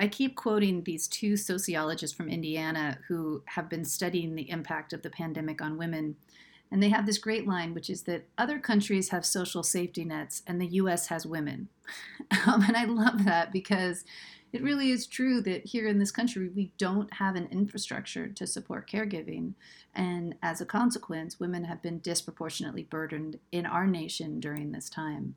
I keep quoting these two sociologists from Indiana who have been studying the impact of the pandemic on women. And they have this great line, which is that other countries have social safety nets and the US has women. Um, and I love that because it really is true that here in this country, we don't have an infrastructure to support caregiving. And as a consequence, women have been disproportionately burdened in our nation during this time.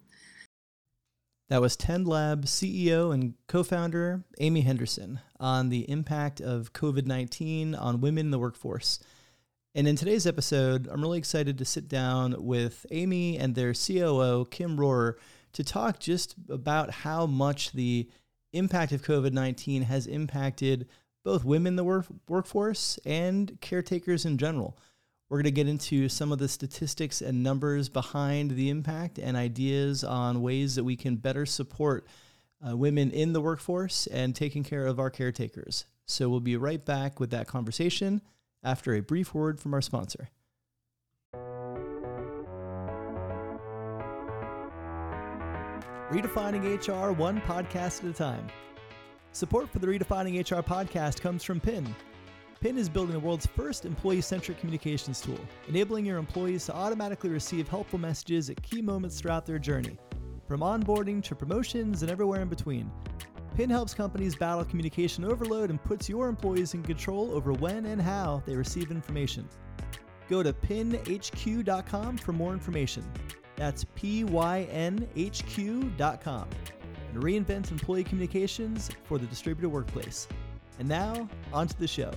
That was TendLab CEO and co founder Amy Henderson on the impact of COVID 19 on women in the workforce. And in today's episode, I'm really excited to sit down with Amy and their COO, Kim Rohrer, to talk just about how much the impact of COVID 19 has impacted both women in the work- workforce and caretakers in general. We're going to get into some of the statistics and numbers behind the impact and ideas on ways that we can better support uh, women in the workforce and taking care of our caretakers. So we'll be right back with that conversation after a brief word from our sponsor. Redefining HR one podcast at a time. Support for the Redefining HR podcast comes from Pyn. Pyn is building the world's first employee centric communications tool, enabling your employees to automatically receive helpful messages at key moments throughout their journey, from onboarding to promotions and everywhere in between. Pyn helps companies battle communication overload and puts your employees in control over when and how they receive information. Go to pynhq.com for more information. That's P-Y-N-H-Q.com. And reinvent employee communications for the distributed workplace. And now, on to the show.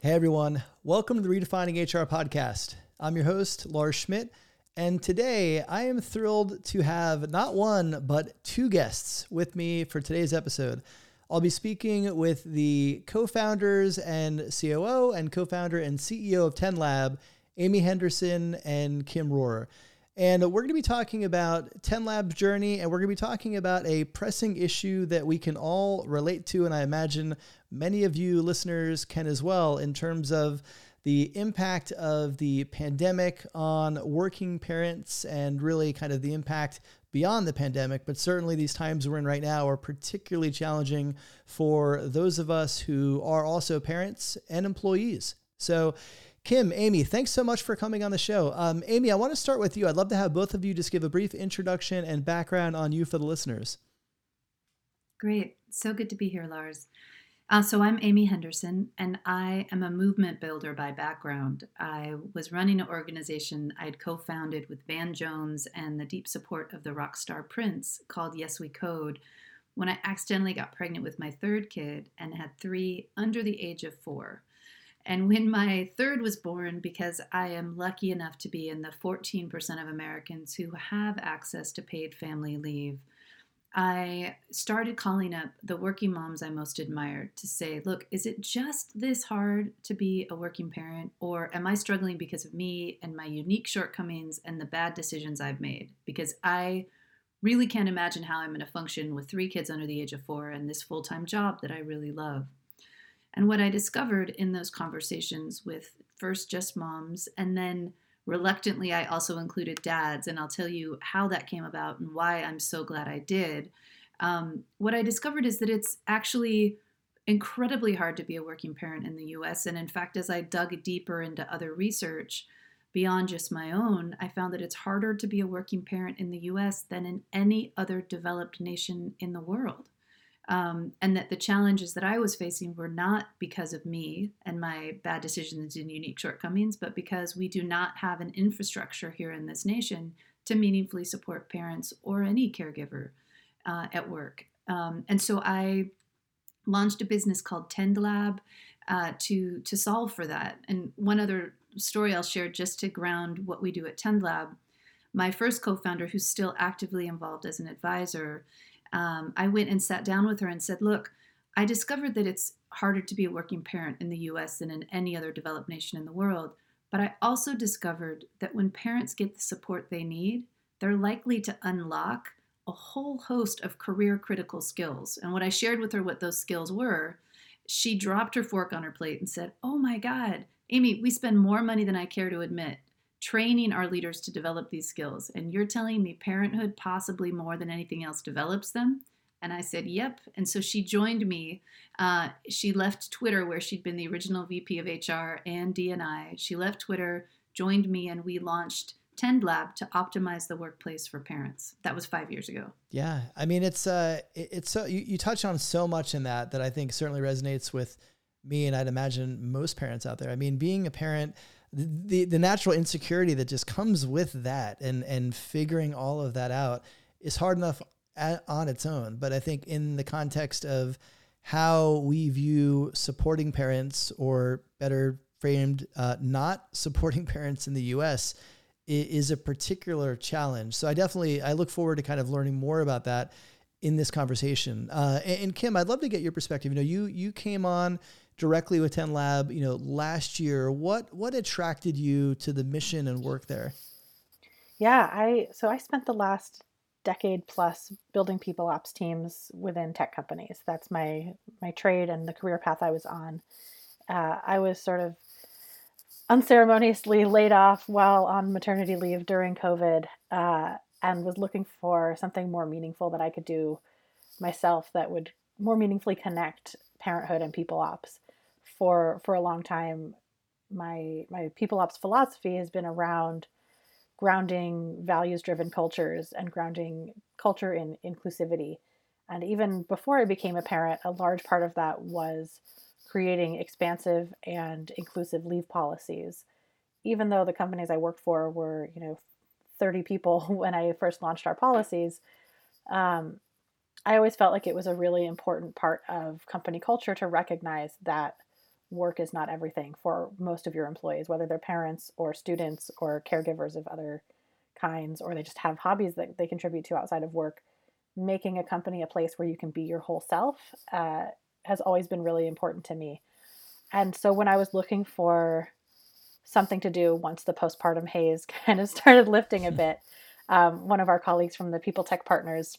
Hey everyone, welcome to the Redefining HR podcast. I'm your host, Lars Schmidt. And today I am thrilled to have not one, but two guests with me for today's episode. I'll be speaking with the co founders and COO and co founder and CEO of TendLab, Amy Henderson and Kim Rohrer. And we're going to be talking about TendLab's journey, and we're going to be talking about a pressing issue that we can all relate to. And I imagine many of you listeners can as well, in terms of the impact of the pandemic on working parents and really kind of the impact beyond the pandemic. But certainly, these times we're in right now are particularly challenging for those of us who are also parents and employees. So, Kim, Amy, thanks so much for coming on the show. Um, Amy, I want to start with you. I'd love to have both of you just give a brief introduction and background on you for the listeners. Great. So good to be here, Lars. Uh, so I'm Amy Henderson, and I am a movement builder by background. I was running an organization I'd co-founded with Van Jones and the deep support of the rock star Prince called Yes We Code when I accidentally got pregnant with my third kid and had three under the age of four. And when my third was born, because I am lucky enough to be in the 14% of Americans who have access to paid family leave, I started calling up the working moms I most admired to say, look, is it just this hard to be a working parent? Or am I struggling because of me and my unique shortcomings and the bad decisions I've made? Because I really can't imagine how I'm going to function with three kids under the age of four and this full time job that I really love. And what I discovered in those conversations with first just moms and then Reluctantly, I also included dads, and I'll tell you how that came about and why I'm so glad I did. Um, what I discovered is that it's actually incredibly hard to be a working parent in the US. And in fact, as I dug deeper into other research beyond just my own, I found that it's harder to be a working parent in the US than in any other developed nation in the world um, and that the challenges that I was facing were not because of me and my bad decisions and unique shortcomings, but because we do not have an infrastructure here in this nation to meaningfully support parents or any caregiver uh, at work. Um, and so I launched a business called TendLab uh, to to solve for that. And one other story I'll share just to ground what we do at TendLab. My first co-founder, who's still actively involved as an advisor, um, I went and sat down with her and said, Look, I discovered that it's harder to be a working parent in the US than in any other developed nation in the world. But I also discovered that when parents get the support they need, they're likely to unlock a whole host of career critical skills. And when I shared with her what those skills were, she dropped her fork on her plate and said, Oh my God, Amy, we spend more money than I care to admit training our leaders to develop these skills. And you're telling me parenthood, possibly more than anything else, develops them? And I said, Yep. And so she joined me. Uh, she left Twitter, where she'd been the original VP of HR and DNI. She left Twitter, joined me, and we launched Tend Lab to optimize the workplace for parents. That was five years ago. Yeah, I mean, it's uh, it's so you, you touch on so much in that that I think certainly resonates with me, and I'd imagine most parents out there. I mean, being a parent, the the natural insecurity that just comes with that, and and figuring all of that out is hard enough at, on its own. But I think in the context of how we view supporting parents, or better framed, uh, not supporting parents in the U.S is a particular challenge. So I definitely I look forward to kind of learning more about that in this conversation. Uh, and, and, Kim, I'd love to get your perspective. You know, you you came on directly with Tend Lab, you know, last year. What what attracted you to the mission and work there? Yeah, I so I spent the last decade plus building people ops teams within tech companies. That's my my trade and the career path I was on. Uh, I was sort of unceremoniously laid off while on maternity leave during COVID uh, and was looking for something more meaningful that I could do myself that would more meaningfully connect parenthood and people ops. For for a long time, my my people ops philosophy has been around grounding values driven cultures and grounding culture in inclusivity. And even before I became a parent, a large part of that was creating expansive and inclusive leave policies. Even though the companies I worked for were, you know, 30 people when I first launched our policies, um, I always felt like it was a really important part of company culture to recognize that work is not everything for most of your employees, whether they're parents or students or caregivers of other kinds, or they just have hobbies that they contribute to outside of work. Making a company a place where you can be your whole self uh, has always been really important to me. And so when I was looking for something to do once the postpartum haze kind of started lifting a bit, um, one of our colleagues from the People Tech Partners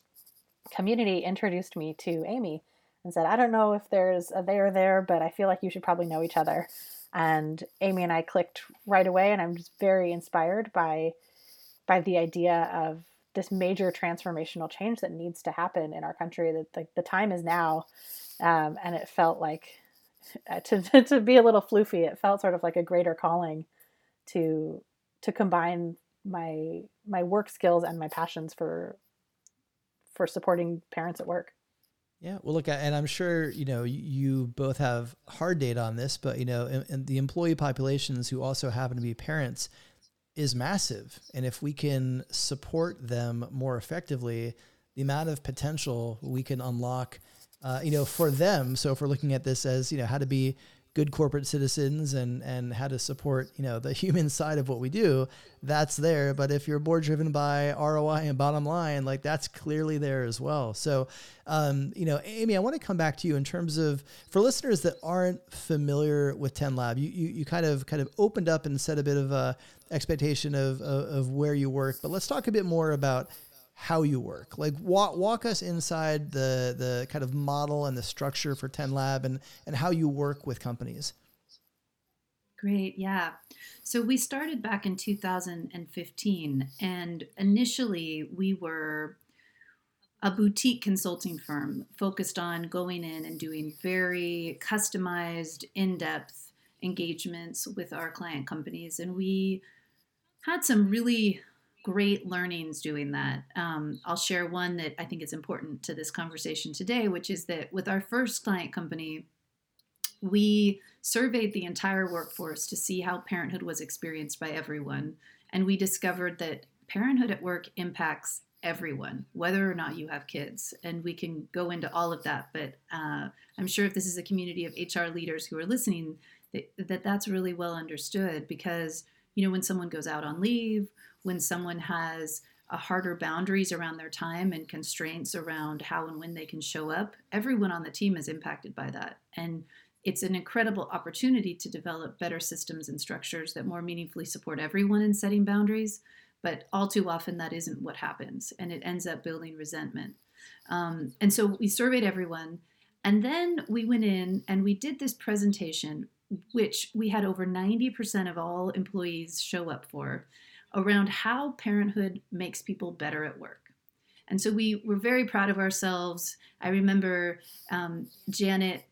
community introduced me to Amy and said, I don't know if there's a there there, but I feel like you should probably know each other. And Amy and I clicked right away, and I'm just very inspired by by the idea of this major transformational change that needs to happen in our country. That like the time is now um, and it felt like to, to be a little floofy it felt sort of like a greater calling to to combine my my work skills and my passions for for supporting parents at work yeah well look and i'm sure you know you both have hard data on this but you know and, the employee populations who also happen to be parents is massive and if we can support them more effectively the amount of potential we can unlock uh, you know, for them. So if we're looking at this as, you know, how to be good corporate citizens and and how to support you know the human side of what we do that's there. But if you're more driven by roi and bottom line like that's clearly there as well. So um, you know amy i want to come back to you in terms of for listeners that aren't familiar with Tend Lab you, you you kind of kind of opened up and set a bit of a expectation of, of, of where you work but let's talk a bit more about how you work. Like walk walk us inside the the kind of model and the structure for Tend Lab and and how you work with companies. Great, yeah. So we started back in 2015 and initially we were a boutique consulting firm focused on going in and doing very customized, in-depth engagements with our client companies and we had some really great learnings doing that. Um, I'll share one that I think is important to this conversation today, which is that with our first client company, we surveyed the entire workforce to see how parenthood was experienced by everyone. And we discovered that parenthood at work impacts everyone, whether or not you have kids. And we can go into all of that. But uh, I'm sure if this is a community of HR leaders who are listening, that, that that's really well understood because, you know, when someone goes out on leave when someone has a harder boundaries around their time and constraints around how and when they can show up, everyone on the team is impacted by that. And it's an incredible opportunity to develop better systems and structures that more meaningfully support everyone in setting boundaries. But all too often, that isn't what happens, and it ends up building resentment. Um, and so we surveyed everyone, and then we went in and we did this presentation, which we had over 90% of all employees show up for around how parenthood makes people better at work. And so we were very proud of ourselves. I remember um, Janet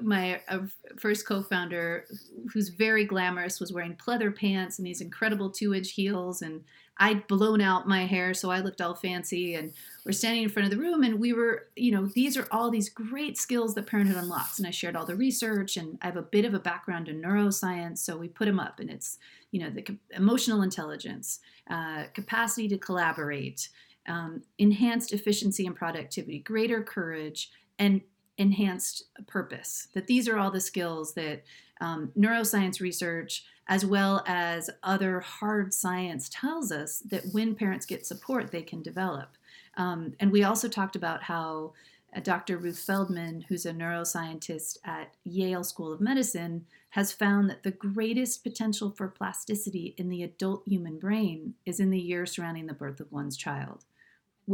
my uh, first co-founder who's very glamorous was wearing pleather pants and these incredible two-inch heels and i'd blown out my hair so i looked all fancy and we're standing in front of the room and we were you know these are all these great skills that parenthood unlocks and i shared all the research and i have a bit of a background in neuroscience so we put them up and it's you know the emotional intelligence uh, capacity to collaborate um, enhanced efficiency and productivity greater courage and enhanced purpose. That these are all the skills that um, neuroscience research, as well as other hard science, tells us that when parents get support, they can develop. Um, and we also talked about how uh, Dr. Ruth Feldman, who's a neuroscientist at Yale School of Medicine, has found that the greatest potential for plasticity in the adult human brain is in the years surrounding the birth of one's child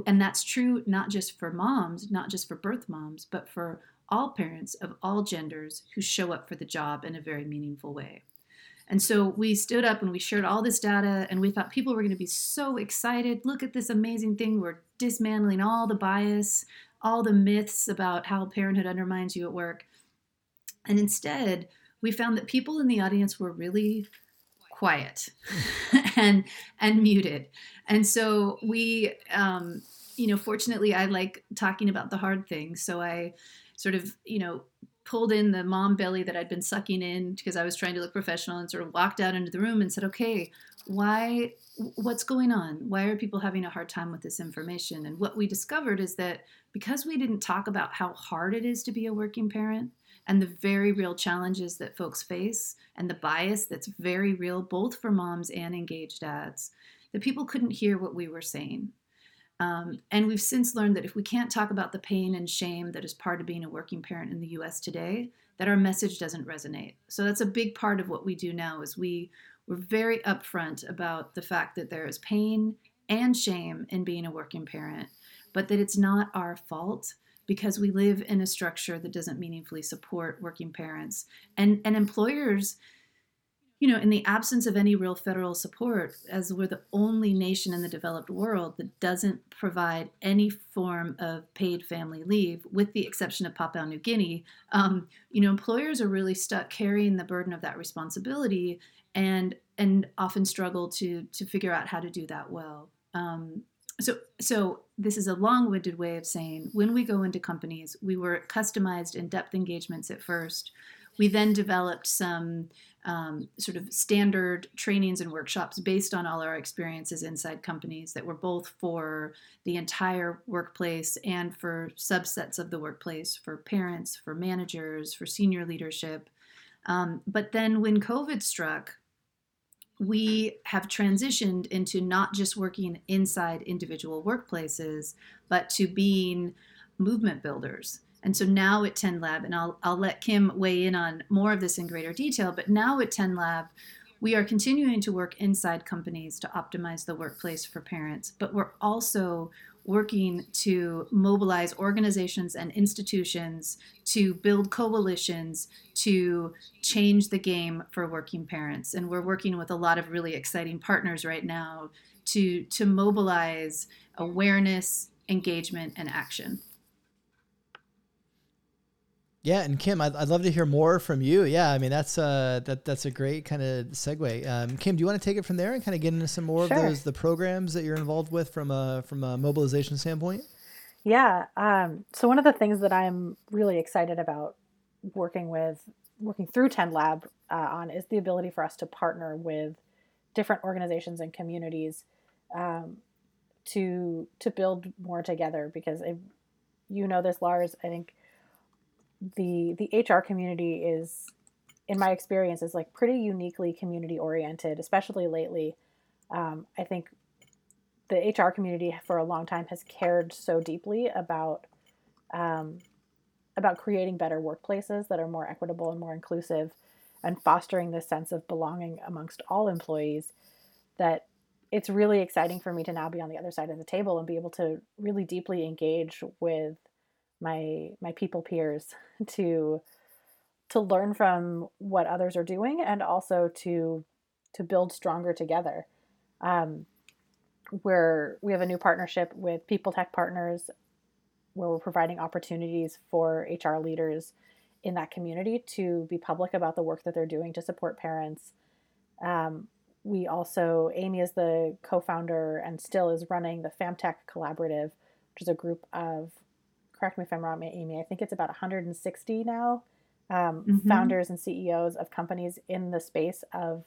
and that's true not just for moms, not just for birth moms, but for all parents of all genders who show up for the job in a very meaningful way. And so we stood up and we shared all this data, and we thought people were going to be so excited. Look at this amazing thing. We're dismantling all the bias, all the myths about how parenthood undermines you at work. And instead, we found that people in the audience were really quiet and and muted. And so we um, you know fortunately i like talking about the hard things. So i sort of you know pulled in the mom belly that i'd been sucking in because i was trying to look professional and sort of walked out into the room and said okay why what's going on? Why are people having a hard time with this information? And what we discovered is that because we didn't talk about how hard it is to be a working parent and the very real challenges that folks face and the bias that's very real both for moms and engaged dads that people couldn't hear what we were saying. Um, and we've since learned that if we can't talk about the pain and shame that is part of being a working parent in the us today that our message doesn't resonate. So that's a big part of what we do now is we we're very upfront about the fact that there is pain and shame in being a working parent but that it's not our fault because we live in a structure that doesn't meaningfully support working parents. And and employers you know in the absence of any real federal support as we're the only nation in the developed world that doesn't provide any form of paid family leave with the exception of papua new guinea um, you know employers are really stuck carrying the burden of that responsibility and and often struggle to to figure out how to do that well. Um, so so this is a long-winded way of saying when we go into companies we were customized in-depth engagements at first. We then developed some um, sort of standard trainings and workshops based on all our experiences inside companies that were both for the entire workplace and for subsets of the workplace for parents for managers for senior leadership. Um, but then when covid struck we have transitioned into not just working inside individual workplaces, but to being movement builders. And so now at TendLab, and I'll, I'll let Kim weigh in on more of this in greater detail, but now at TendLab, we are continuing to work inside companies to optimize the workplace for parents, but we're also working to mobilize organizations and institutions to build coalitions to change the game for working parents. And we're working with a lot of really exciting partners right now to, to mobilize awareness, engagement, and action. Yeah, and Kim, I'd, I'd love to hear more from you. Yeah, I mean that's uh that that's a great kind of segue. Um, Kim, do you want to take it from there and kind of get into some more sure. of those the programs that you're involved with from a from a mobilization standpoint? Yeah. Um, so one of the things that I'm really excited about working with working through TendLab uh, on is the ability for us to partner with different organizations and communities um, to to build more together because if you know this Lars I think the the HR community is, in my experience, is like pretty uniquely community oriented, especially lately. Um, I think the HR community for a long time has cared so deeply about um, about creating better workplaces that are more equitable and more inclusive, and fostering this sense of belonging amongst all employees. That it's really exciting for me to now be on the other side of the table and be able to really deeply engage with my my people peers to to learn from what others are doing and also to to build stronger together. Um, where we have a new partnership with People Tech Partners, where we're providing opportunities for HR leaders in that community to be public about the work that they're doing to support parents. Um, we also, Amy is the co founder and still is running the FamTech Collaborative, which is a group of, correct me if I'm wrong, Amy, I think it's about 160 now um, mm-hmm. founders and CEOs of companies in the space of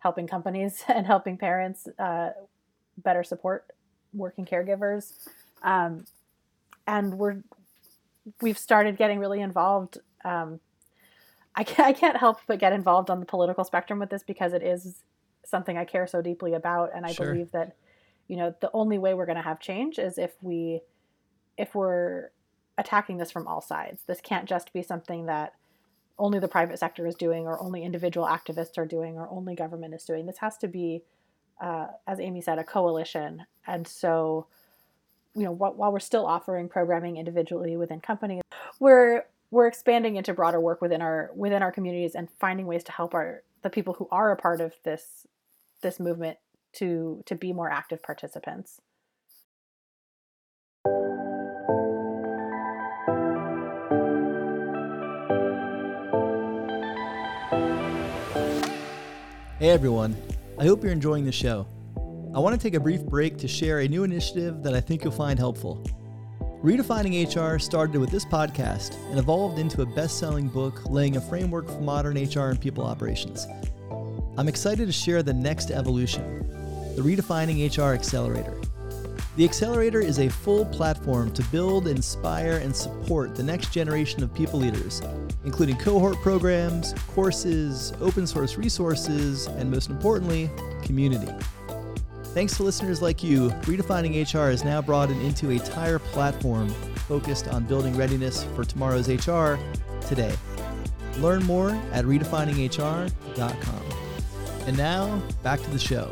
helping companies and helping parents uh, better support working caregivers. Um, and we're we've started getting really involved. Um, I can't, I can't help but get involved on the political spectrum with this because it is something I care so deeply about, and I sure. believe that you know the only way we're going to have change is if we if we're attacking this from all sides. This can't just be something that only the private sector is doing, or only individual activists are doing, or only government is doing. This has to be, uh, as Amy said, a coalition. And so, you know, wh- while we're still offering programming individually within companies, we're we're expanding into broader work within our within our communities and finding ways to help our the people who are a part of this this movement to to be more active participants. Hey everyone, I hope you're enjoying the show. I want to take a brief break to share a new initiative that I think you'll find helpful. Redefining HR started with this podcast and evolved into a best selling book laying a framework for modern HR and people operations. I'm excited to share the next evolution the Redefining HR Accelerator. The Accelerator is a full platform to build, inspire, and support the next generation of people leaders, including cohort programs, courses, open source resources, and most importantly, community. Thanks to listeners like you, Redefining HR is now broadened into a entire platform focused on building readiness for tomorrow's HR today. Learn more at redefininghr.com. And now, back to the show.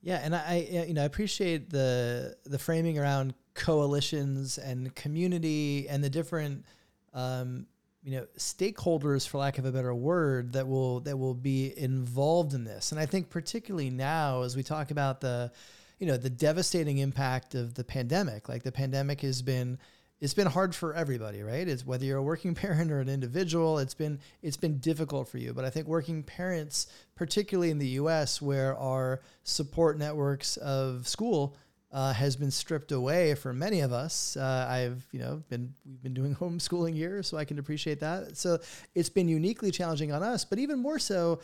Yeah, and I, you know, I appreciate the the framing around coalitions and community and the different, um, you know, stakeholders, for lack of a better word, that will that will be involved in this. And I think particularly now, as we talk about the, you know, the devastating impact of the pandemic, like the pandemic has been it's been hard for everybody, right? It's whether you're a working parent or an individual, it's been it's been difficult for you. But I think working parents, particularly in the U.S., where our support networks of school uh, has been stripped away for many of us. Uh, I've you know been we've been doing homeschooling years, so I can appreciate that. So it's been uniquely challenging on us, but even more so,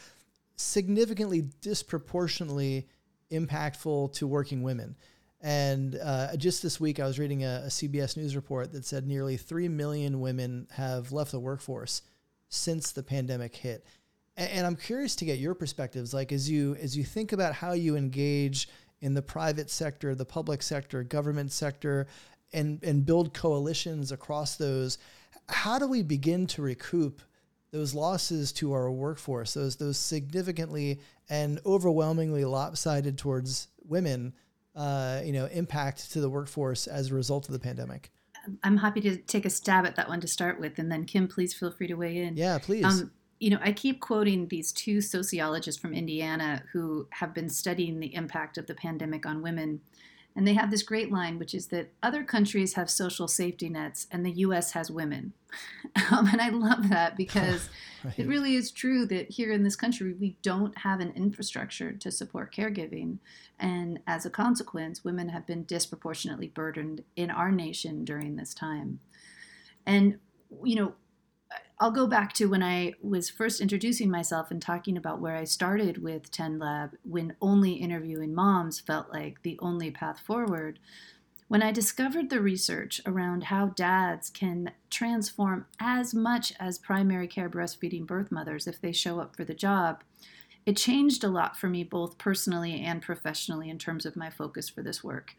significantly disproportionately impactful to working women. And uh, just this week, I was reading a, a, CBS News report that said nearly 3 million women have left the workforce since the pandemic hit. And, and I'm curious to get your perspectives, like as you as you think about how you engage in the private sector, the public sector, government sector, and and build coalitions across those. How do we begin to recoup those losses to our workforce, those those significantly and overwhelmingly lopsided towards women? uh, you know, impact to the workforce as a result of the pandemic? I'm happy to take a stab at that one to start with, and then Kim, please feel free to weigh in. Yeah, please. Um, you know, I keep quoting these two sociologists from Indiana who have been studying the impact of the pandemic on women. And they have this great line, which is that other countries have social safety nets and the US has women. Um, and I love that because right. it really is true that here in this country, we don't have an infrastructure to support caregiving. And as a consequence, women have been disproportionately burdened in our nation during this time. And, you know, I'll go back to when I was first introducing myself and talking about where I started with TendLab when only interviewing moms felt like the only path forward. When I discovered the research around how dads can transform as much as primary care breastfeeding birth mothers if they show up for the job, it changed a lot for me both personally and professionally in terms of my focus for this work.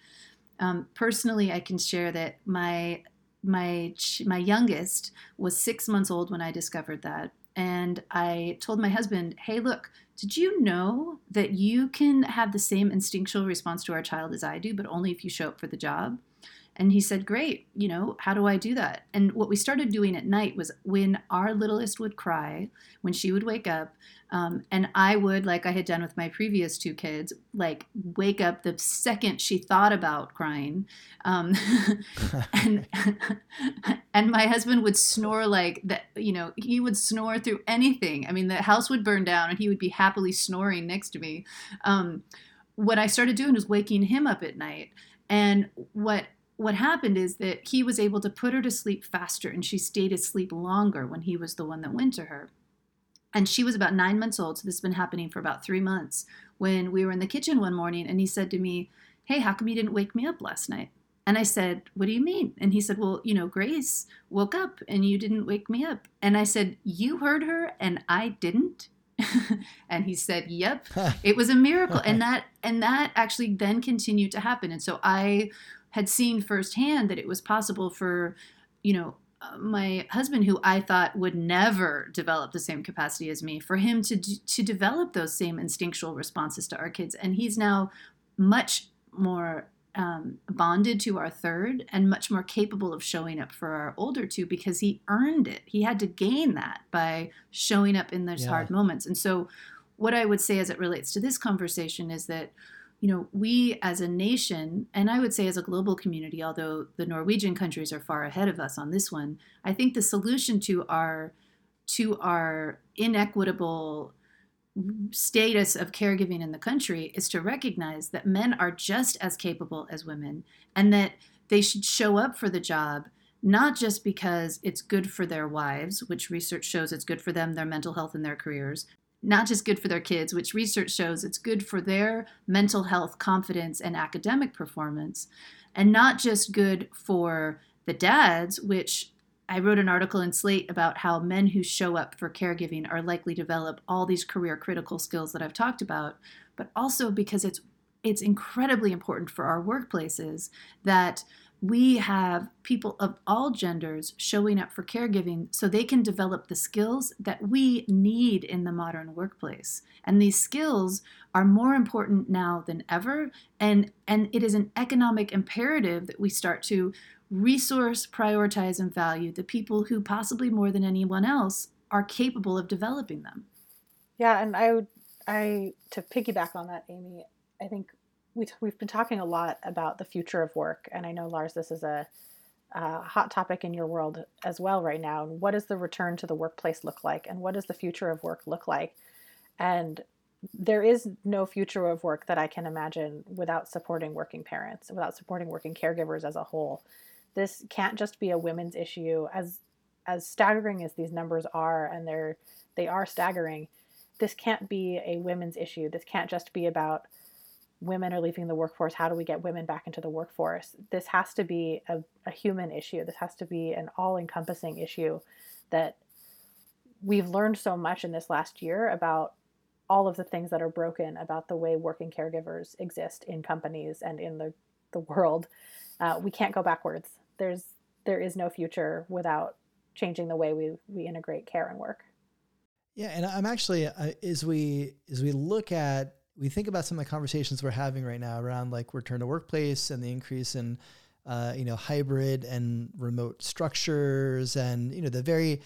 Um, personally, I can share that my my my youngest was six months old when I discovered that, and I told my husband, "Hey, look, did you know that you can have the same instinctual response to our child as I do, but only if you show up for the job?" And he said, Great, you know, how do I do that? And what we started doing at night was when our littlest would cry, when she would wake up, um, and I would, like I had done with my previous two kids, like wake up the second she thought about crying. Um, and, and my husband would snore like that, you know, he would snore through anything. I mean, the house would burn down and he would be happily snoring next to me. Um, what I started doing was waking him up at night. And what what happened is that he was able to put her to sleep faster and she stayed asleep longer when he was the one that went to her. And she was about nine months old, so this has been happening for about three months. When we were in the kitchen one morning and he said to me, Hey, how come you didn't wake me up last night? And I said, What do you mean? And he said, Well, you know, Grace woke up and you didn't wake me up. And I said, You heard her and I didn't? and he said, Yep. it was a miracle. and that and that actually then continued to happen. And so I had seen firsthand that it was possible for, you know, uh, my husband, who I thought would never develop the same capacity as me, for him to to develop those same instinctual responses to our kids, and he's now much more um, bonded to our third and much more capable of showing up for our older two because he earned it. He had to gain that by showing up in those yeah. hard moments. And so, what I would say as it relates to this conversation is that you know, we as a nation, and I would say as a global community, although the Norwegian countries are far ahead of us on this one, I think the solution to our to our inequitable status of caregiving in the country is to recognize that men are just as capable as women and that they should show up for the job not just because it's good for their wives, which research shows it's good for them, their mental health, and their careers, not just good for their kids, which research shows it's good for their mental health, confidence, and academic performance, and not just good for the dads, which I wrote an article in Slate about how men who show up for caregiving are likely to develop all these career critical skills that I've talked about, but also because it's it's incredibly important for our workplaces that we have people of all genders showing up for caregiving so they can develop the skills that we need in the modern workplace. And these skills are more important now than ever. And and it is an economic imperative that we start to resource prioritize and value the people who possibly more than anyone else are capable of developing them. Yeah and i would i to piggyback on that amy i think we, we've been talking a lot about the future of work, and I know Lars, this is a, hot topic in your world as well right now. What does the return to the workplace look like, and what does the future of work look like? And there is no future of work that I can imagine without supporting working parents, without supporting working caregivers as a whole. This can't just be a women's issue, as as staggering as these numbers are, and they're they are staggering. This can't be a women's issue. This can't just be about women are leaving the workforce. How do we get women back into the workforce? This has to be a, a human issue. This has to be an all encompassing issue that we've learned so much in this last year about all of the things that are broken about the way working caregivers exist in companies and in the, the world. Uh, we can't go backwards. There's there is no future without changing the way we, we integrate care and work. Yeah, and I'm actually uh, as we as we look at we think about some of the conversations we're having right now around like return to workplace and the increase in uh, you know hybrid and remote structures and you know the very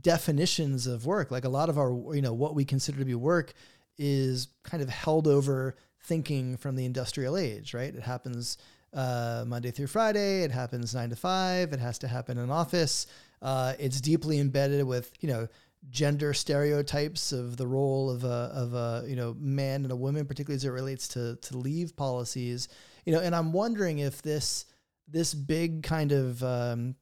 definitions of work. Like a lot of our you know what we consider to be work is kind of held over thinking from the industrial age right? It happens uh, monday through friday. It happens nine to five. It has to happen in office. Uh, it's deeply embedded with you know gender stereotypes of the role of a of a you know man and a woman, particularly as it relates to to leave policies. You know, and I'm wondering if this this big kind of um,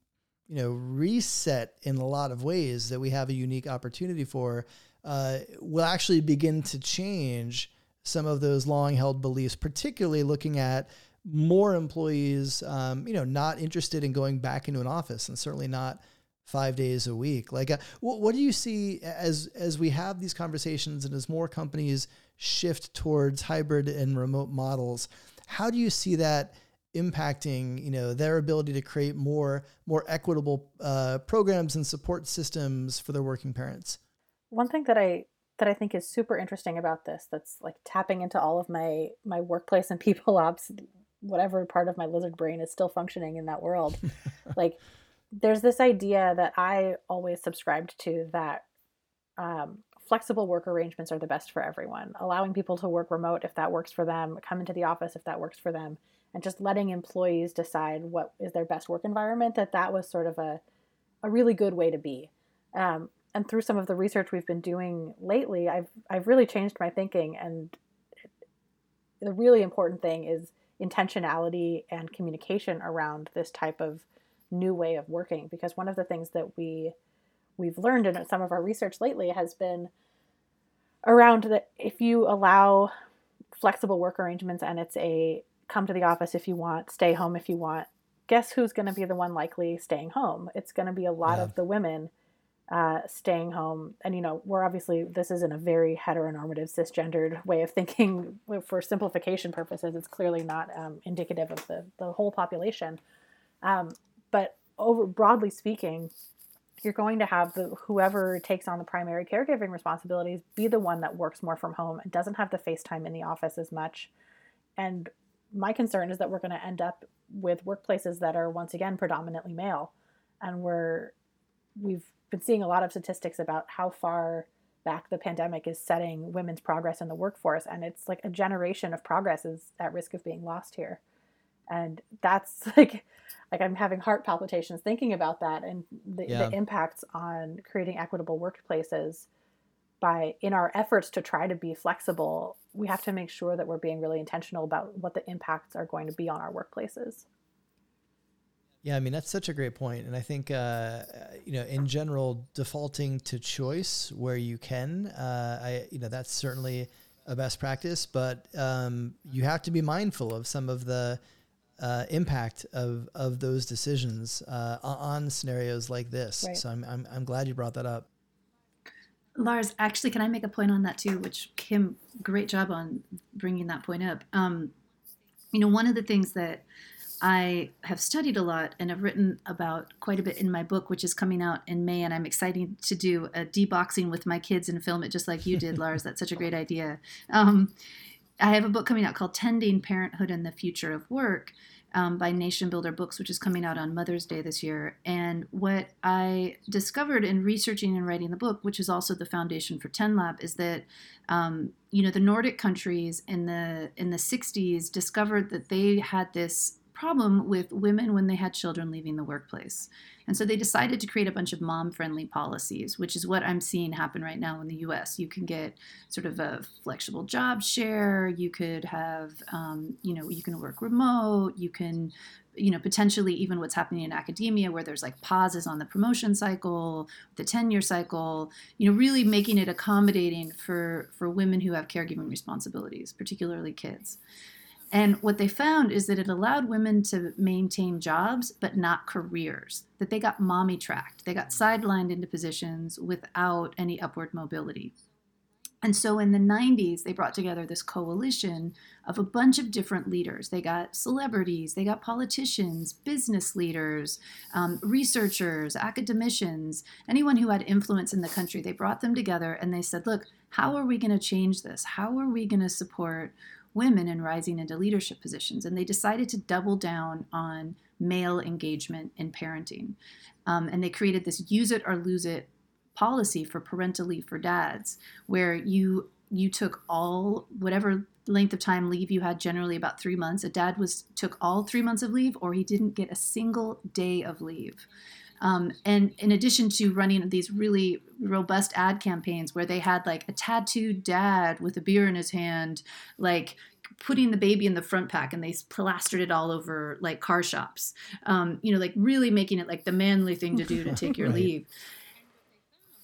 you know reset in a lot of ways that we have a unique opportunity for uh, will actually begin to change some of those long held beliefs, particularly looking at more employees, um, you know, not interested in going back into an office and certainly not five days a week. Like, uh, what, what do you see as as we have these conversations and as more companies shift towards hybrid and remote models? How do you see that impacting, you know, their ability to create more more equitable uh, programs and support systems for their working parents? One thing that I that I think is super interesting about this, that's like tapping into all of my my workplace and people ops whatever part of my lizard brain is still functioning in that world. like there's this idea that I always subscribed to that um, flexible work arrangements are the best for everyone. Allowing people to work remote if that works for them, come into the office if that works for them, and just letting employees decide what is their best work environment. That that was sort of a a really good way to be. Um, and through some of the research we've been doing lately, I've I've really changed my thinking. And the really important thing is intentionality and communication around this type of new way of working. Because one of the things that we we've learned in some of our research lately has been around that if you allow flexible work arrangements and it's a come to the office if you want, stay home if you want. Guess who's going to be the one likely staying home? It's going to be a lot yeah. of the women uh, staying home. And, you know, we're obviously, this isn't a very heteronormative, cisgendered way of thinking for simplification purposes. It's clearly not um, indicative of the, the whole population. Um, but over broadly speaking, you're going to have the whoever takes on the primary caregiving responsibilities be the one that works more from home and doesn't have the face time in the office as much. And my concern is that we're going to end up with workplaces that are once again predominantly male, and we're we've been seeing a lot of statistics about how far back the pandemic is setting women's progress in the workforce. And it's like a generation of progress is at risk of being lost here and that's like like i'm having heart palpitations thinking about that and the, yeah. the impacts on creating equitable workplaces by in our efforts to try to be flexible we have to make sure that we're being really intentional about what the impacts are going to be on our workplaces. Yeah, I mean that's such a great point, and I think uh, you know in general defaulting to choice where you can, uh, I you know that's certainly a best practice, but um, you have to be mindful of some of the uh, impact of of those decisions uh, on scenarios like this. Right. So I'm, I'm I'm glad you brought that up. Lars, actually, can I make a point on that too? Which Kim, great job on bringing that point up. Um, you know, one of the things that I have studied a lot and have written about quite a bit in my book, which is coming out in May. And I'm excited to do a deboxing with my kids and film it just like you did, Lars. That's such a great idea. Um, I have a book coming out called Tending Parenthood and the Future of Work um, by Nation Builder Books, which is coming out on Mother's Day this year. And what I discovered in researching and writing the book, which is also the foundation for TendLab, is that um, you know the Nordic countries in the in the 60s discovered that they had this problem with women when they had children leaving the workplace. And so they decided to create a bunch of mom friendly policies, which is what I'm seeing happen right now in the US. You can get sort of a flexible job share, you could have, um, you know, you can work remote, you can you know potentially even what's happening in academia where there's like pauses on the promotion cycle the tenure cycle you know really making it accommodating for for women who have caregiving responsibilities particularly kids and what they found is that it allowed women to maintain jobs, but not careers, that they got mommy tracked. They got sidelined into positions without any upward mobility. And so in the 90s, they brought together this coalition of a bunch of different leaders. They got celebrities, they got politicians, business leaders, um, researchers, academicians, anyone who had influence in the country. They brought them together and they said, look, how are we going to change this? How are we going to support women in rising into leadership positions. And they decided to double down on male engagement in parenting. Um, and they created this use it or lose it policy for parental leave for dads, where you you took all whatever length of time leave you had generally about three months a dad was took all three months of leave or he didn't get a single day of leave um, and in addition to running these really robust ad campaigns where they had like a tattooed dad with a beer in his hand, like putting the baby in the front pack and they plastered it all over like car shops, um, you know, like really making it like the manly thing to do to take your right. leave.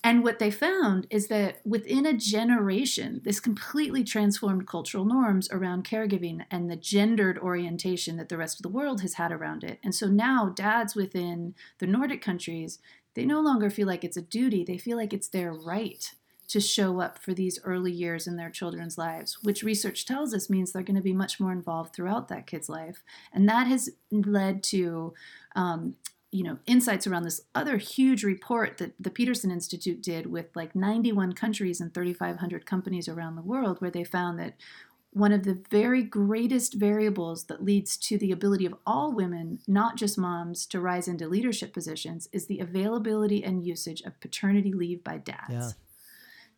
And what they found is that within a generation, this completely transformed cultural norms around caregiving and the gendered orientation that the rest of the world has had around it. And so now, dads within the Nordic countries, they no longer feel like it's a duty, they feel like it's their right to show up for these early years in their children's lives, which research tells us means they're going to be much more involved throughout that kid's life. And that has led to um, you know insights around this other huge report that the Peterson Institute did with like 91 countries and 3500 companies around the world where they found that one of the very greatest variables that leads to the ability of all women, not just moms, to rise into leadership positions is the availability and usage of paternity leave by dads. Yeah.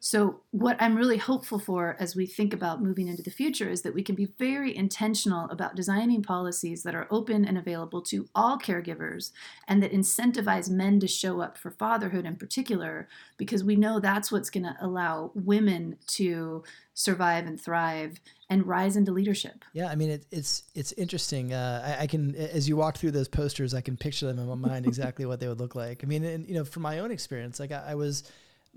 So, what I'm really hopeful for as we think about moving into the future is that we can be very intentional about designing policies that are open and available to all caregivers and that incentivize men to show up for fatherhood in particular, because we know that's what's going to allow women to survive and thrive and rise into leadership. Yeah, I mean it, it's it's interesting. Uh, I, I, can as you walk through those posters, I can picture them in my mind exactly what they would look like. I mean, and, you know, from my own experience, like I, I was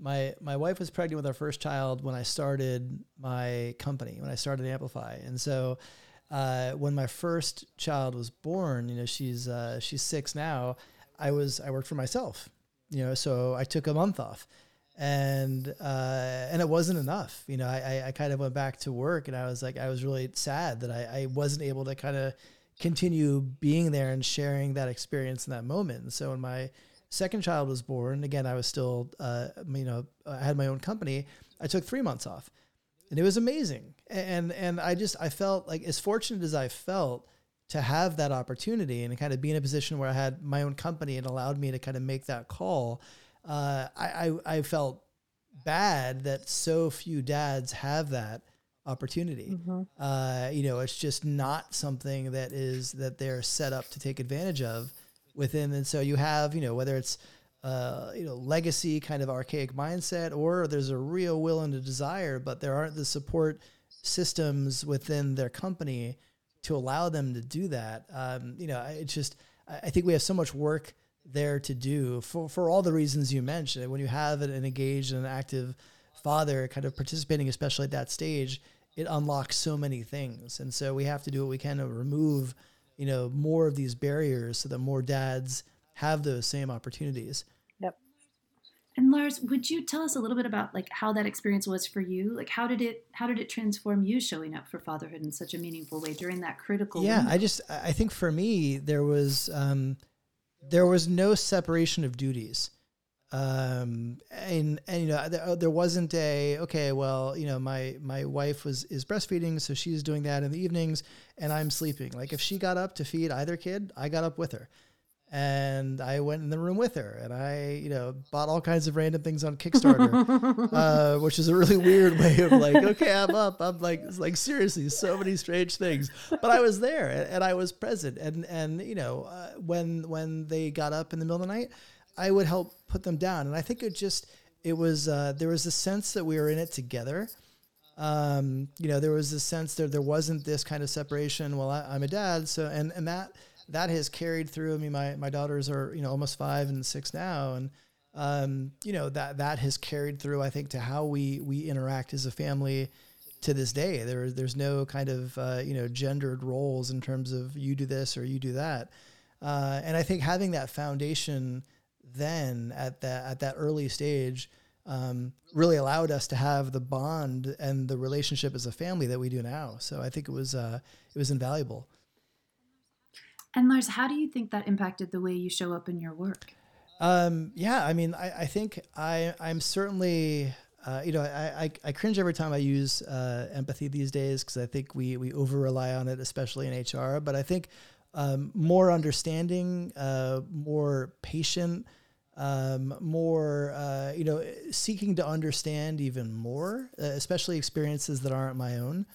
my my wife was pregnant with our first child when I started my company when I started Amplify, and so uh, when my first child was born, you know she's uh, she's six now. I was I worked for myself, you know, so I took a month off, and uh, and it wasn't enough. You know, I, I kind of went back to work, and I was like I was really sad that I, I wasn't able to kind of continue being there and sharing that experience in that moment. And so when my Second child was born. Again, I was still, uh, you know, I had my own company. I took three months off, and it was amazing. And and I just I felt like as fortunate as I felt to have that opportunity and kind of be in a position where I had my own company and allowed me to kind of make that call. Uh, I, I I felt bad that so few dads have that opportunity. Mm-hmm. Uh, you know, it's just not something that is that they're set up to take advantage of within. And so you have, you know, whether it's, uh, you know, legacy kind of archaic mindset, or there's a real will and a desire, but there aren't the support systems within their company to allow them to do that. Um, you know, it's just, I think we have so much work there to do for, for all the reasons you mentioned. When you have an engaged and an active father kind of participating, especially at that stage, it unlocks so many things. And so we have to do what we can to remove you know, more of these barriers so that more dads have those same opportunities. Yep. And Lars, would you tell us a little bit about like how that experience was for you? Like how did it how did it transform you showing up for fatherhood in such a meaningful way during that critical Yeah, window? I just I think for me there was um there was no separation of duties um, and and you know there, uh, there wasn't a okay well you know my my wife was is breastfeeding so she's doing that in the evenings and I'm sleeping. Like if she got up to feed either kid I got up with her. And I went in the room with her and I you know bought all kinds of random things on Kickstarter uh, which is a really weird way of like okay I'm up I'm like like seriously so many strange things. But I was there and, and I was present. And and you know uh, when when they got up in the middle of the night I would help put them down. And I think it just it was uh, there was a sense that we were in it together. Um, you know, there was a sense that there wasn't this kind of separation. Well, I, am a dad, so and and that that has carried through. I mean, my my daughters are you know almost five and six now, and um, you know that that has carried through. I think to how we we interact as a family to this day. There there's no kind of uh, you know gendered roles in terms of you do this or you do that. Uh, and I think having that foundation then at that at that early stage um, really allowed us to have the bond and the relationship as a family that we do now. So I think it was uh, it was invaluable. And Lars, how do you think that impacted the way you show up in your work? Um, yeah, I mean, I, I think I I'm certainly. Uh, you know, I, I, I, cringe every time I use uh, empathy these days because I think we we over rely on it, especially in HR. But I think um, more understanding, uh, more patient, um, more, uh, you know, seeking to understand even more, uh, especially experiences that aren't my own.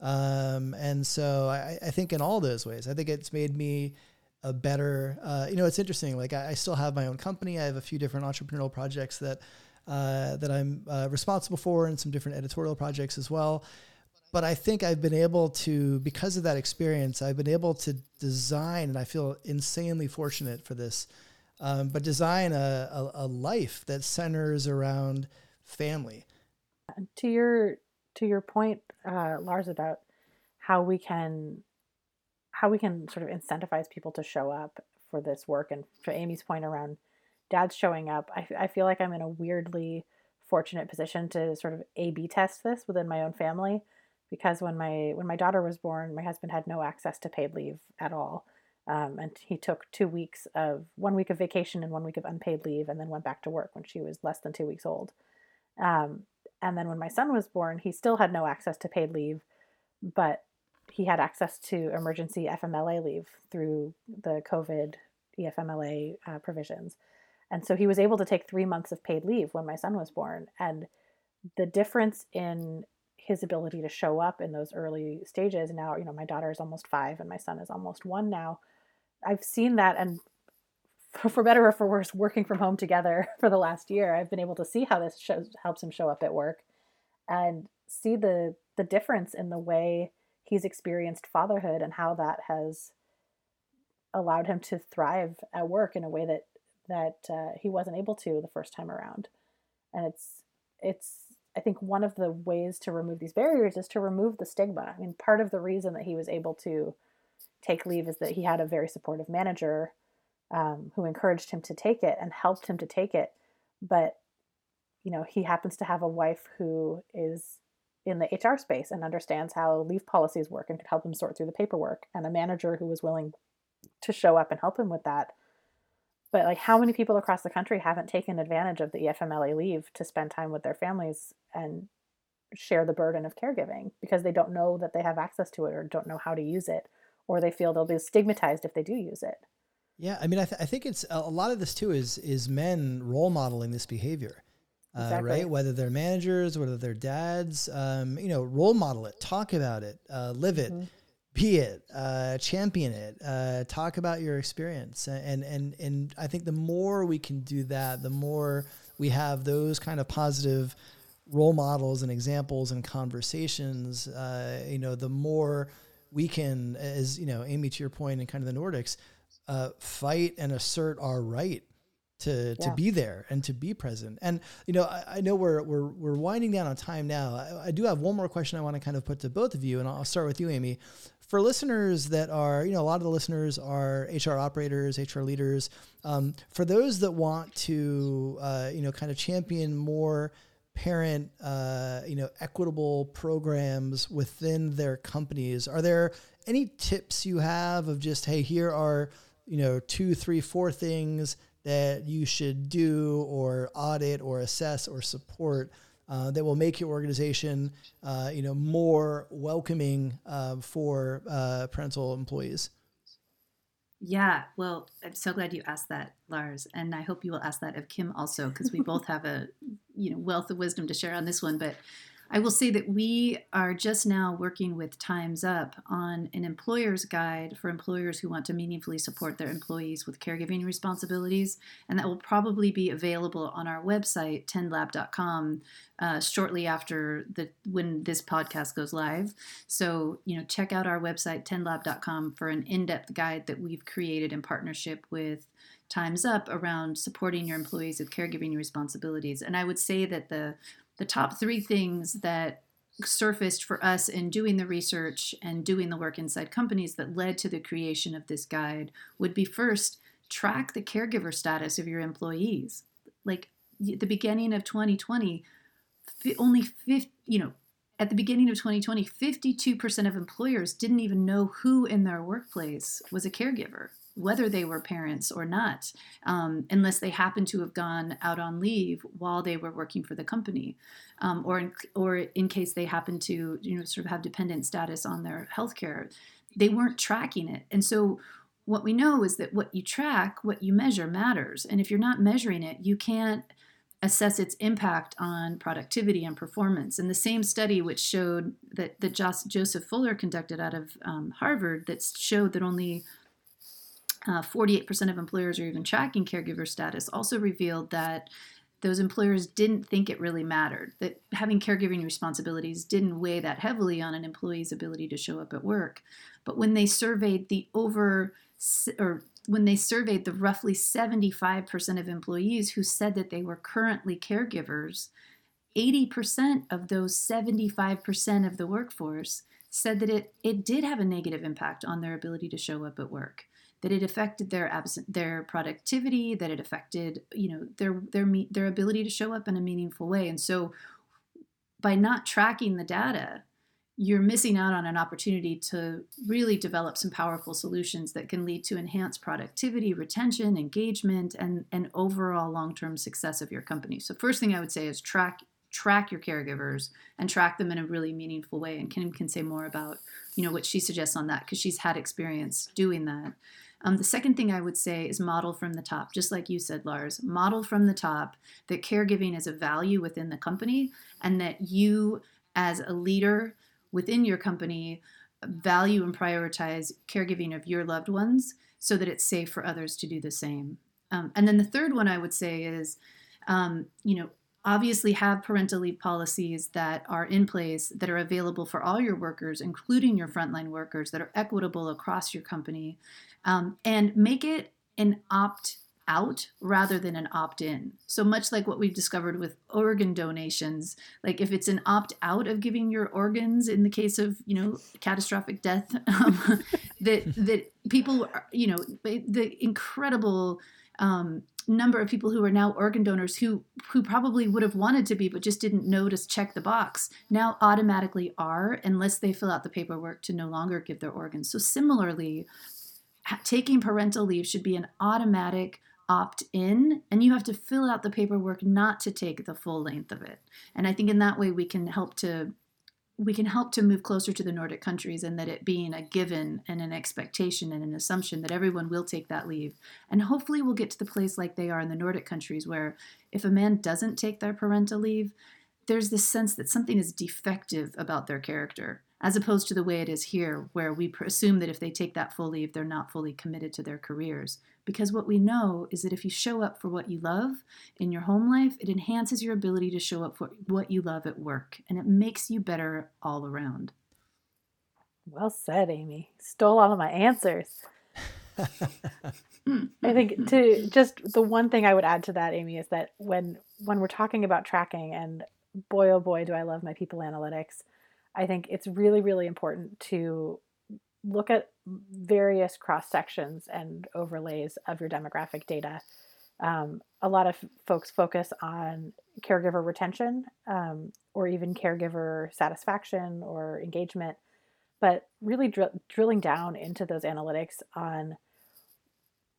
Um, and so I, I, think in all those ways, I think it's made me a better, uh, you know, it's interesting. Like I, I, still have my own company. I have a few different entrepreneurial projects that, uh, that I'm uh, responsible for and some different editorial projects as well. But I think I've been able to, because of that experience, I've been able to design, and I feel insanely fortunate for this, um, but design a, a, a life that centers around family. To your to your point, uh, Lars, about how we can how we can sort of incentivize people to show up for this work, and to Amy's point around dads showing up, I, I feel like I'm in a weirdly fortunate position to sort of A/B test this within my own family, because when my when my daughter was born, my husband had no access to paid leave at all. Um, and he took two weeks of one week of vacation and one week of unpaid leave, and then went back to work when she was less than two weeks old. Um, and then when my son was born, he still had no access to paid leave, but he had access to emergency FMLA leave through the COVID EFMLA uh, provisions. And so he was able to take three months of paid leave when my son was born. And the difference in his ability to show up in those early stages now, you know, my daughter is almost five and my son is almost one now. I've seen that and for better or for worse, working from home together for the last year, I've been able to see how this shows helps him show up at work and see the the difference in the way he's experienced fatherhood and how that has allowed him to thrive at work in a way that that uh, he wasn't able to the first time around. And it's it's I think one of the ways to remove these barriers is to remove the stigma. I mean, part of the reason that he was able to take leave is that he had a very supportive manager um, who encouraged him to take it and helped him to take it. But you know, he happens to have a wife who is in the HR space and understands how leave policies work and could help him sort through the paperwork, and a manager who was willing to show up and help him with that. But like, how many people across the country haven't taken advantage of the EFMLA leave to spend time with their families and share the burden of caregiving because they don't know that they have access to it or don't know how to use it, or they feel they'll be stigmatized if they do use it. Yeah, I mean, I, th- I think it's a lot of this too is is men role modeling this behavior. Uh, exactly. right? Whether they're managers, whether they're dads, um, you know, role model it, talk about it, uh, live it, mm-hmm. Be it, uh, champion it, uh, talk about your experience, and and and I think the more we can do that, the more we have those kind of positive role models and examples and conversations. Uh, you know, the more we can, as you know, Amy, to your and kind of the Nordics, uh, fight and assert our right to yeah. to be there and to be present. And you know, I, I, know we're we're we're winding down on time now. I, I do have one more question I want to kind of put to both of you, and I'll start with you, Amy. For listeners that are, you know, a lot of the listeners are HR operators, HR leaders. Um, for those that want to, uh, you know, kind of champion more parent, uh, you know, equitable programs within their companies, are there any tips you have of just, hey, here are, you know, two, three, four things that you should do or audit or assess or support uh, that will make your organization, uh, you know, more welcoming uh, for uh, parental employees? Yeah, well, I'm so glad you asked that, Lars, and I hope you will ask that of Kim also, because we both have a, you know, wealth of wisdom to share on this one. But I will say that we are just now working with Time's Up on an employer's guide for employers who want to meaningfully support their employees with caregiving responsibilities. And that will probably be available on our website, tendlab.com, uh, shortly after the when this podcast goes live. So, you know, check out our website, tendlab.com, for an in depth guide that we've created in partnership with Time's Up around supporting your employees with caregiving responsibilities. And I would say that the the top three things that surfaced for us in doing the research and doing the work inside companies that led to the creation of this guide would be first track the caregiver status of your employees. Like at the beginning of 2020 only 50 you know at the beginning of 2020 52% of employers didn't even know who in their workplace was a caregiver whether they were parents or not, um, unless they happened to have gone out on leave while they were working for the company, um, or in, or in case they happened to you know sort of have dependent status on their healthcare, they weren't tracking it, and so. What we know is that what you track, what you measure matters. And if you're not measuring it, you can't assess its impact on productivity and performance. And the same study, which showed that, that Joseph Fuller conducted out of um, Harvard, that showed that only uh, 48% of employers are even tracking caregiver status, also revealed that those employers didn't think it really mattered, that having caregiving responsibilities didn't weigh that heavily on an employee's ability to show up at work. But when they surveyed the over, or when they surveyed the roughly 75% of employees who said that they were currently caregivers, 80% of those 75% of the workforce said that it, it did have a negative impact on their ability to show up at work that it affected their absent their productivity, that it affected you know their their their ability to show up in a meaningful way. And so, by not tracking the data, you're missing out on an opportunity to really develop some powerful solutions that can lead to enhanced productivity, retention, engagement, and and overall long-term success of your company. So, first thing I would say is track track your caregivers and track them in a really meaningful way. And Kim can say more about, you know, what she suggests on that because she's had experience doing that. Um, the second thing I would say is model from the top, just like you said, Lars. Model from the top that caregiving is a value within the company and that you, as a leader within your company, value and prioritize caregiving of your loved ones so that it's safe for others to do the same. Um, and then the third one I would say is, um, you know, obviously have parental leave policies that are in place that are available for all your workers, including your frontline workers, that are equitable across your company, um, and make it an opt out rather than an opt in. So much like what we've discovered with organ donations, like if it's an opt out of giving your organs in the case of, you know, catastrophic death, um, that that people, you know, the incredible um, number of people who are now organ donors who who probably would have wanted to be but just didn't know to check the box now automatically are unless they fill out the paperwork to no longer give their organs. So similarly taking parental leave should be an automatic opt in and you have to fill out the paperwork not to take the full length of it. And i think in that way we can help to we can help to move closer to the nordic countries and that it being a given and an expectation and an assumption that everyone will take that leave. And hopefully we'll get to the place like they are in the nordic countries where if a man doesn't take their parental leave there's this sense that something is defective about their character as opposed to the way it is here, where we assume that if they take that full leave, they're not fully committed to their careers. Because what we know is that if you show up for what you love in your home life, it enhances your ability to show up for what you love at work, and it makes you better all around. Well said, Amy. Stole all of my answers. I think to just the one thing I would add to that, Amy, is that when when we're talking about tracking, and boy oh boy, do I love my people analytics I think it's really, really important to look at various cross sections and overlays of your demographic data. Um, a lot of folks focus on caregiver retention um, or even caregiver satisfaction or engagement, but really dr- drilling down into those analytics on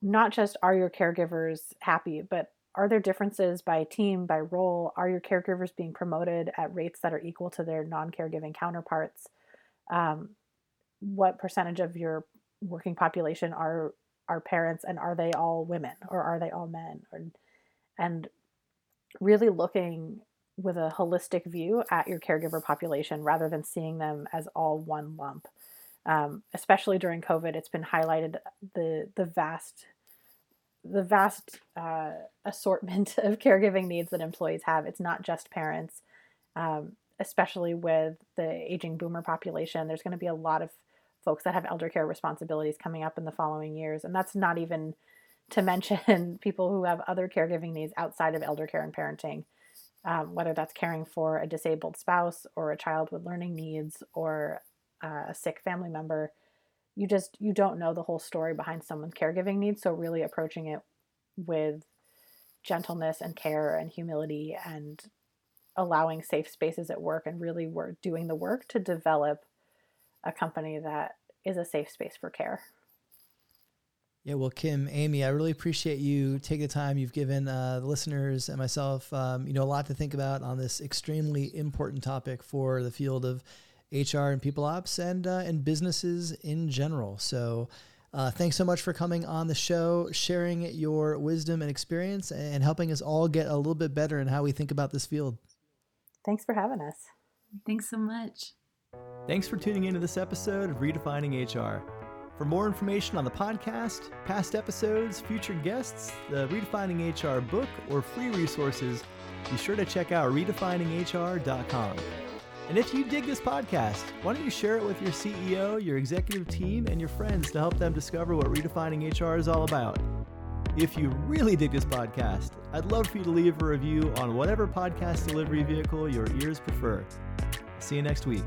not just are your caregivers happy, but are there differences by team, by role? Are your caregivers being promoted at rates that are equal to their non caregiving counterparts? Um, what percentage of your working population are are parents, and are they all women or are they all men? Or, and really looking with a holistic view at your caregiver population rather than seeing them as all one lump. Um, especially during COVID, it's been highlighted the the vast the vast uh, assortment of caregiving needs that employees have. It's not just parents, um, especially with the aging boomer population. There's going to be a lot of folks that have elder care responsibilities coming up in the following years, and that's not even to mention people who have other caregiving needs outside of elder care and parenting. Um, whether that's caring for a disabled spouse or a child with learning needs or uh, a sick family member, you just you don't know the whole story behind someone's caregiving needs so really approaching it with gentleness and care and humility and allowing safe spaces at work and really we're doing the work to develop a company that is a safe space for care. Yeah, well, Kim, Amy, I really appreciate you taking the time. You've given uh, the listeners and myself, um, you know, a lot to think about on this extremely important topic for the field of HR and people ops and uh, and businesses in general. So. Uh, thanks so much for coming on the show, sharing your wisdom and experience, and helping us all get a little bit better in how we think about this field. Thanks for having us. Thanks so much. Thanks for tuning into this episode of Redefining HR. For more information on the podcast, past episodes, future guests, the Redefining HR book, or free resources, be sure to check out redefininghr.com. And if you dig this podcast, why don't you share it with your CEO, your executive team, and your friends to help them discover what redefining HR is all about? If you really dig this podcast, I'd love for you to leave a review on whatever podcast delivery vehicle your ears prefer. See you next week.